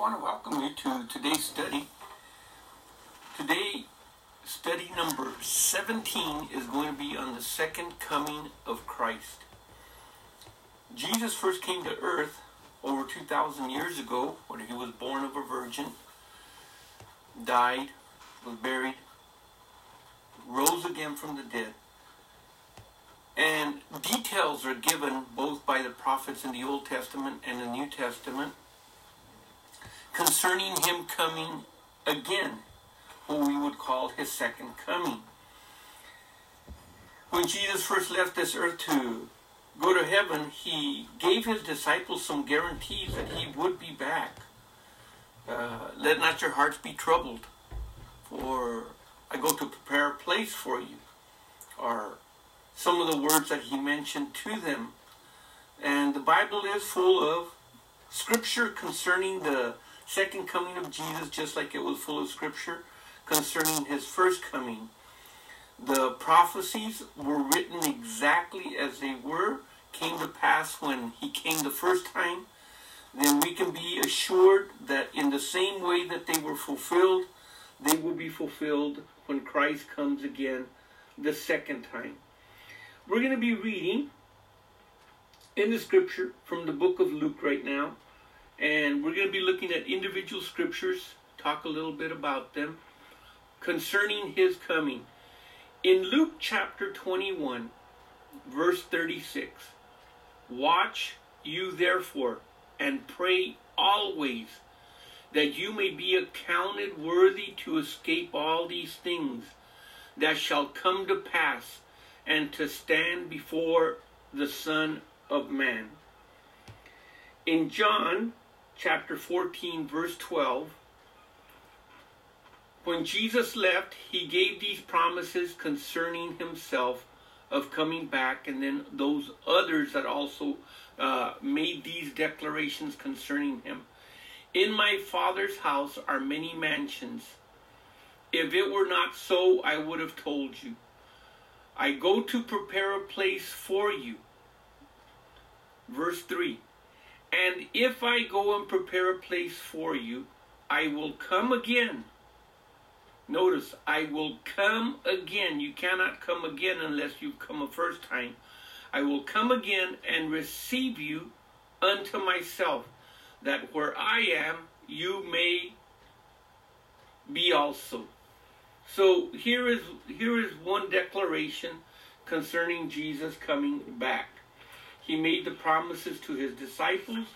want to welcome you to today's study. Today, study number 17 is going to be on the second coming of Christ. Jesus first came to earth over 2,000 years ago when he was born of a virgin, died, was buried, rose again from the dead. And details are given both by the prophets in the Old Testament and the New Testament concerning him coming again, what we would call his second coming. When Jesus first left this earth to go to heaven, he gave his disciples some guarantees that he would be back. Uh, Let not your hearts be troubled, for I go to prepare a place for you. Are some of the words that he mentioned to them. And the Bible is full of scripture concerning the second coming of Jesus, just like it was full of scripture concerning his first coming. The prophecies were written exactly as they were, came to pass when he came the first time. Then we can be assured that in the same way that they were fulfilled, they will be fulfilled when Christ comes again the second time. We're going to be reading in the scripture from the book of Luke right now. And we're going to be looking at individual scriptures, talk a little bit about them concerning his coming. In Luke chapter 21, verse 36, watch you therefore and pray always that you may be accounted worthy to escape all these things that shall come to pass and to stand before the Son of Man. In John chapter 14, verse 12, when Jesus left, he gave these promises concerning himself of coming back, and then those others that also uh, made these declarations concerning him. In my Father's house are many mansions. If it were not so, I would have told you. I go to prepare a place for you. Verse 3 And if I go and prepare a place for you, I will come again. Notice, I will come again. You cannot come again unless you've come a first time. I will come again and receive you unto myself, that where I am, you may be also. So here is here is one declaration concerning Jesus coming back. He made the promises to his disciples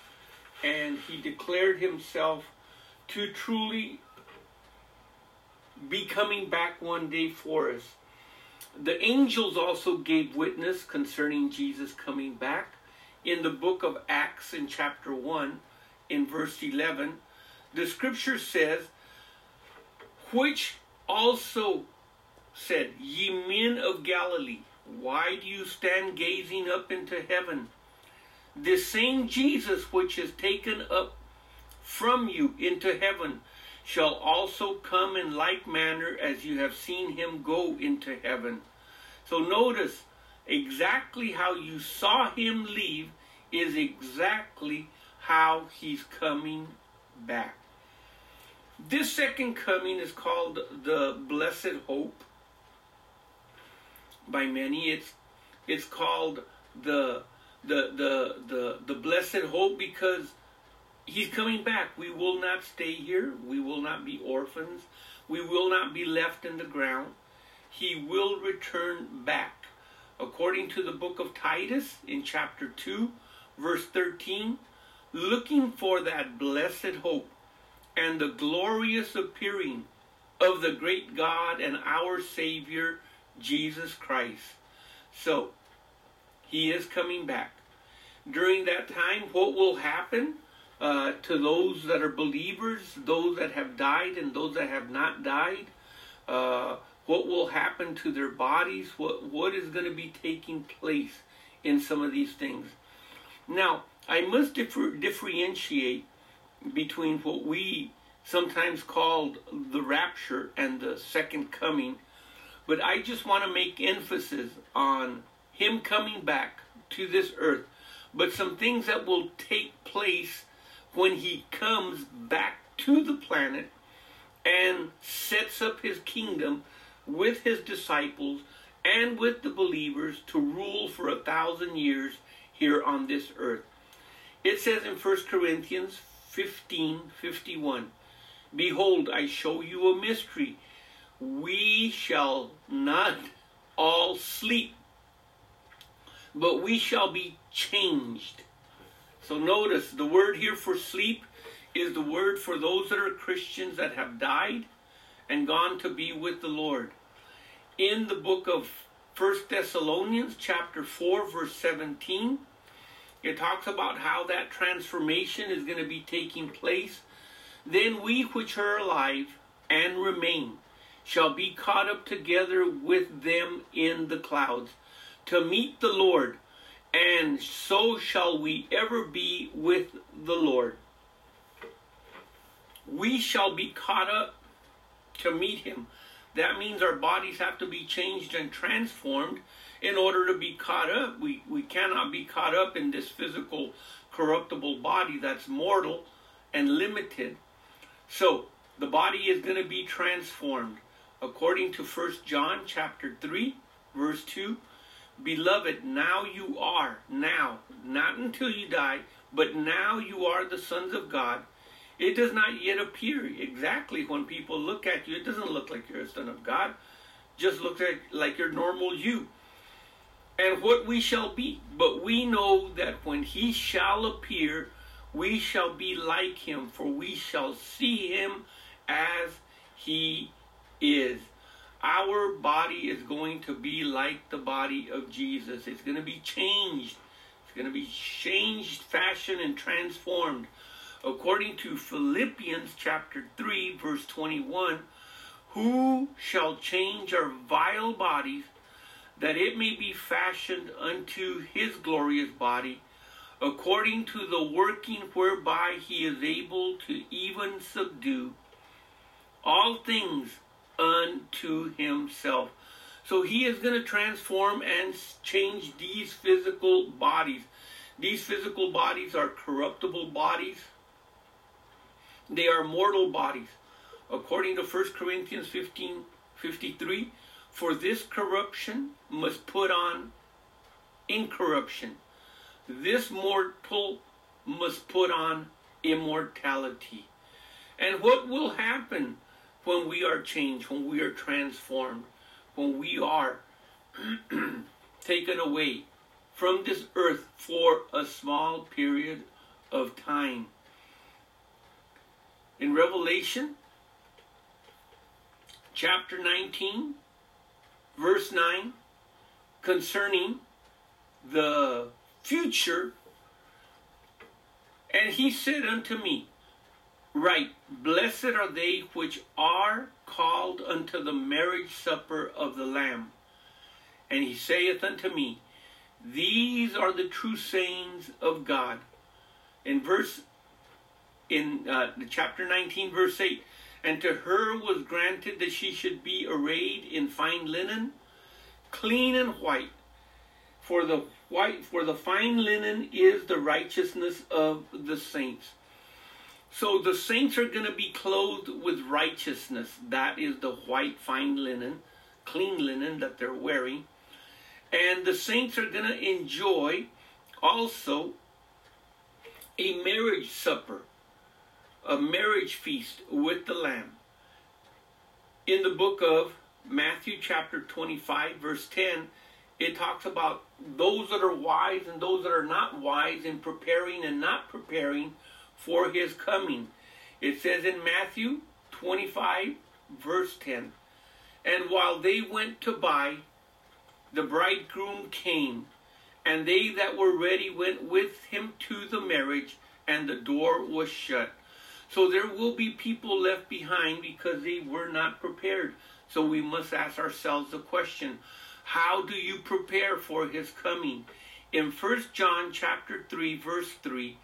and he declared himself to truly be coming back one day for us. The angels also gave witness concerning Jesus coming back. In the book of Acts, in chapter 1, in verse 11, the scripture says, Which also said, Ye men of Galilee, why do you stand gazing up into heaven? This same Jesus which is taken up from you into heaven shall also come in like manner as you have seen him go into heaven. So notice exactly how you saw him leave is exactly how he's coming back. This second coming is called the blessed hope by many. It's it's called the the the the the blessed hope because he's coming back. We will not stay here. We will not be orphans. We will not be left in the ground. He will return back. According to the book of Titus in chapter 2, verse 13, looking for that blessed hope and the glorious appearing of the great God and our Savior, Jesus Christ. So, He is coming back. During that time, what will happen uh, to those that are believers, those that have died, and those that have not died? Uh, what will happen to their bodies? What, what is going to be taking place in some of these things? Now, I must differ, differentiate between what we sometimes called the rapture and the second coming. But I just want to make emphasis on him coming back to this earth, but some things that will take place when he comes back to the planet and sets up his kingdom with his disciples and with the believers to rule for a thousand years here on this earth. It says in 1 Corinthians 15 51, Behold, I show you a mystery. We shall not all sleep, but we shall be changed. So notice the word here for sleep is the word for those that are Christians that have died and gone to be with the Lord. In the book of First Thessalonians chapter 4 verse 17, it talks about how that transformation is going to be taking place. Then we which are alive and remain shall be caught up together with them in the clouds to meet the Lord, and so shall we ever be with the Lord. We shall be caught up to meet him. That means our bodies have to be changed and transformed in order to be caught up. We, we cannot be caught up in this physical, corruptible body that's mortal and limited. So, the body is going to be transformed according to 1 John chapter 3 verse 2 beloved now you are now not until you die but now you are the sons of God. It does not yet appear exactly when people look at you. It doesn't look like you're a son of God. Just looks like, like your normal you. And what we shall be. But we know that when he shall appear we shall be like him for we shall see him as he is. Our body is going to be like the body of Jesus. It's going to be changed. It's going to be changed, fashioned, and transformed. According to Philippians chapter 3, verse 21, who shall change our vile bodies that it may be fashioned unto his glorious body, according to the working whereby he is able to even subdue all things unto himself. So he is going to transform and change these physical bodies. These physical bodies are corruptible bodies. They are mortal bodies. According to 1 Corinthians 15, 53, for this corruption must put on incorruption. This mortal must put on immortality. And what will happen when we are changed, when we are transformed, when we are taken away from this earth for a small period of time. In Revelation chapter 19, verse 9, concerning the future, and he said unto me, Write, blessed are they which are called unto the marriage supper of the Lamb. And he saith unto me, These are the true sayings of God. In verse, in uh, chapter 19, verse 8, and to her was granted that she should be arrayed in fine linen, clean and white. For the white, for the fine linen is the righteousness of the saints. So the saints are going to be clothed with righteousness. That is the white fine linen, clean linen that they're wearing. And the saints are going to enjoy also a marriage supper, a marriage feast with the Lamb. In the book of Matthew, chapter 25, verse 10, it talks about those that are wise and those that are not wise in preparing and not preparing for his coming. It says in Matthew 25, verse 10 And while they went to buy, the bridegroom came, and they that were ready went with him to the marriage, and the door was shut. So there will be people left behind because they were not prepared. So we must ask ourselves the question, how do you prepare for his coming? In 1 John chapter 3 verse 3,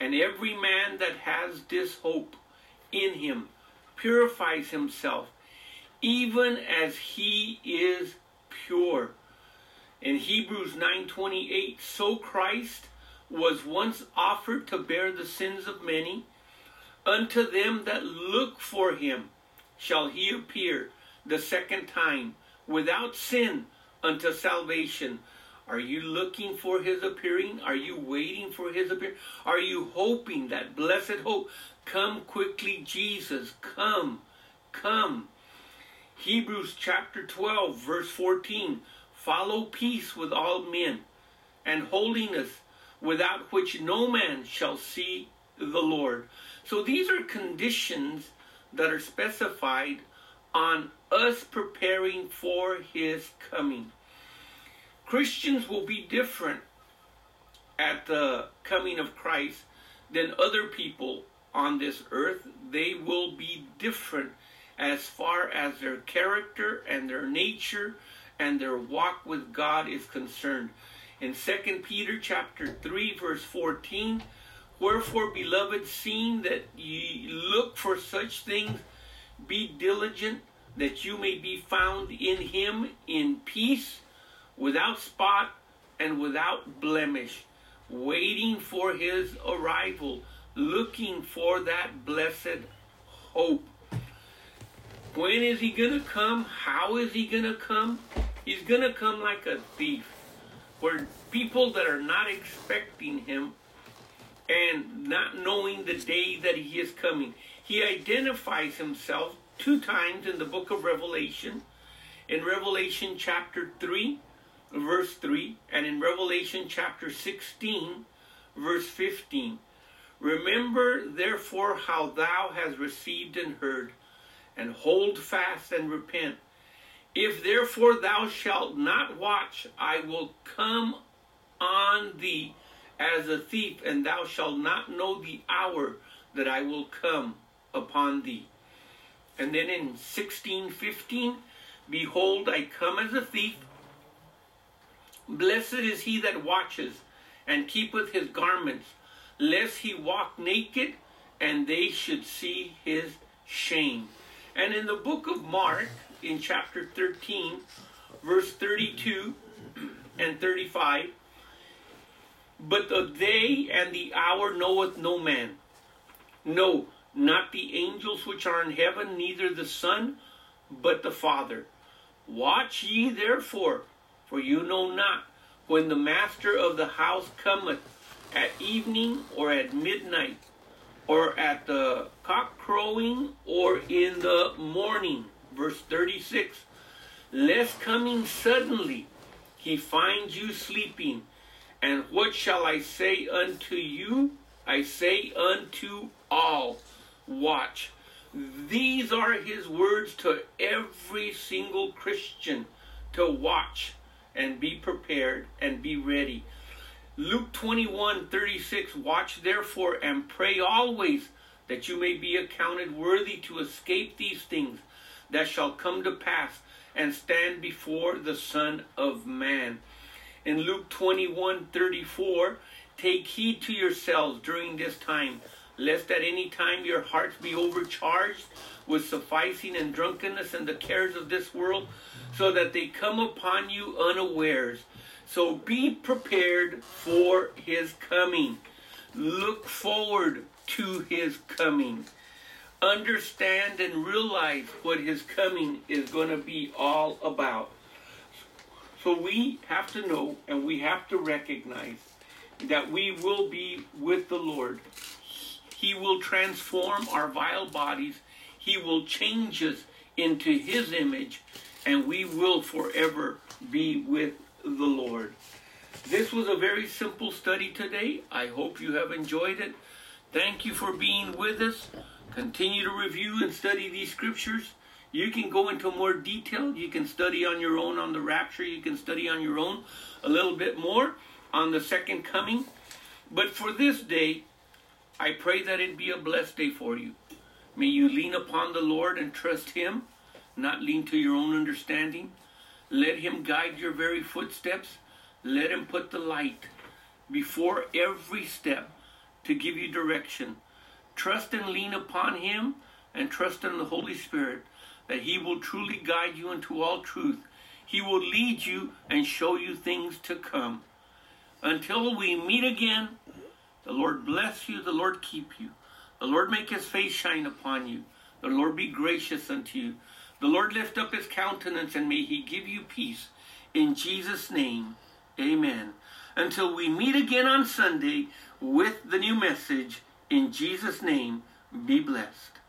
and every man that has this hope in him purifies himself, even as he is pure. In Hebrews 9:28, so Christ was once offered to bear the sins of many, unto them that look for him shall he appear the second time without sin unto salvation. Are you looking for his appearing? Are you waiting for his appearing? Are you hoping that blessed hope? Come quickly, Jesus. Come, come. Hebrews chapter 12, verse 14. Follow peace with all men and holiness, without which no man shall see the Lord. So these are conditions that are specified on us preparing for his coming. Christians will be different at the coming of Christ than other people on this earth. They will be different as far as their character and their nature and their walk with God is concerned. In 2 Peter chapter 3 verse 14, wherefore beloved seeing that ye look for such things, be diligent that you may be found in him in peace, without spot and without blemish, waiting for his arrival, looking for that blessed hope. When is he going to come? How is he going to come? He's going to come like a thief, where people that are not expecting him and not knowing the day that he is coming. He identifies himself two times in the book of Revelation. In Revelation chapter 3, verse 3, and in Revelation chapter 16, verse 15. Remember therefore how thou hast received and heard, and hold fast and repent. If therefore thou shalt not watch, I will come on thee as a thief, and thou shalt not know the hour that I will come upon thee. And then in 1615, behold, I come as a thief. Blessed is he that watches and keepeth his garments, lest he walk naked and they should see his shame. And in the book of Mark, in chapter 13, verse 32 and 35, but the day and the hour knoweth no man. No, not the angels which are in heaven, neither the Son, but the Father. Watch ye therefore, for you know not when the master of the house cometh at evening or at midnight, or at the cock crowing, or in the morning. Verse 36 Lest coming suddenly he find you sleeping. And what shall I say unto you? I say unto all, watch. These are his words to every single Christian to watch and be prepared and be ready. Luke 21 36 Watch therefore and pray always that you may be accounted worthy to escape these things that shall come to pass and stand before the Son of Man in Luke 21 34, take heed to yourselves during this time, lest at any time your hearts be overcharged with sufficing and drunkenness and the cares of this world, so that they come upon you unawares. So be prepared for his coming. Look forward to his coming. Understand and realize what his coming is going to be all about. So we have to know and we have to recognize that we will be with the Lord. He will transform our vile bodies. He will change us into His image, and we will forever be with the Lord. This was a very simple study today. I hope you have enjoyed it. Thank you for being with us. Continue to review and study these scriptures. You can go into more detail. You can study on your own on the rapture. You can study on your own a little bit more on the second coming. But for this day, I pray that it be a blessed day for you. May you lean upon the Lord and trust Him, not lean to your own understanding. Let Him guide your very footsteps. Let Him put the light before every step to give you direction. Trust and lean upon Him and trust in the Holy Spirit that He will truly guide you into all truth. He will lead you and show you things to come. Until we meet again, the Lord bless you, the Lord keep you. The Lord make his face shine upon you. The Lord be gracious unto you. The Lord lift up his countenance and may he give you peace. In Jesus' name, amen. Until we meet again on Sunday with the new message, in Jesus' name, be blessed.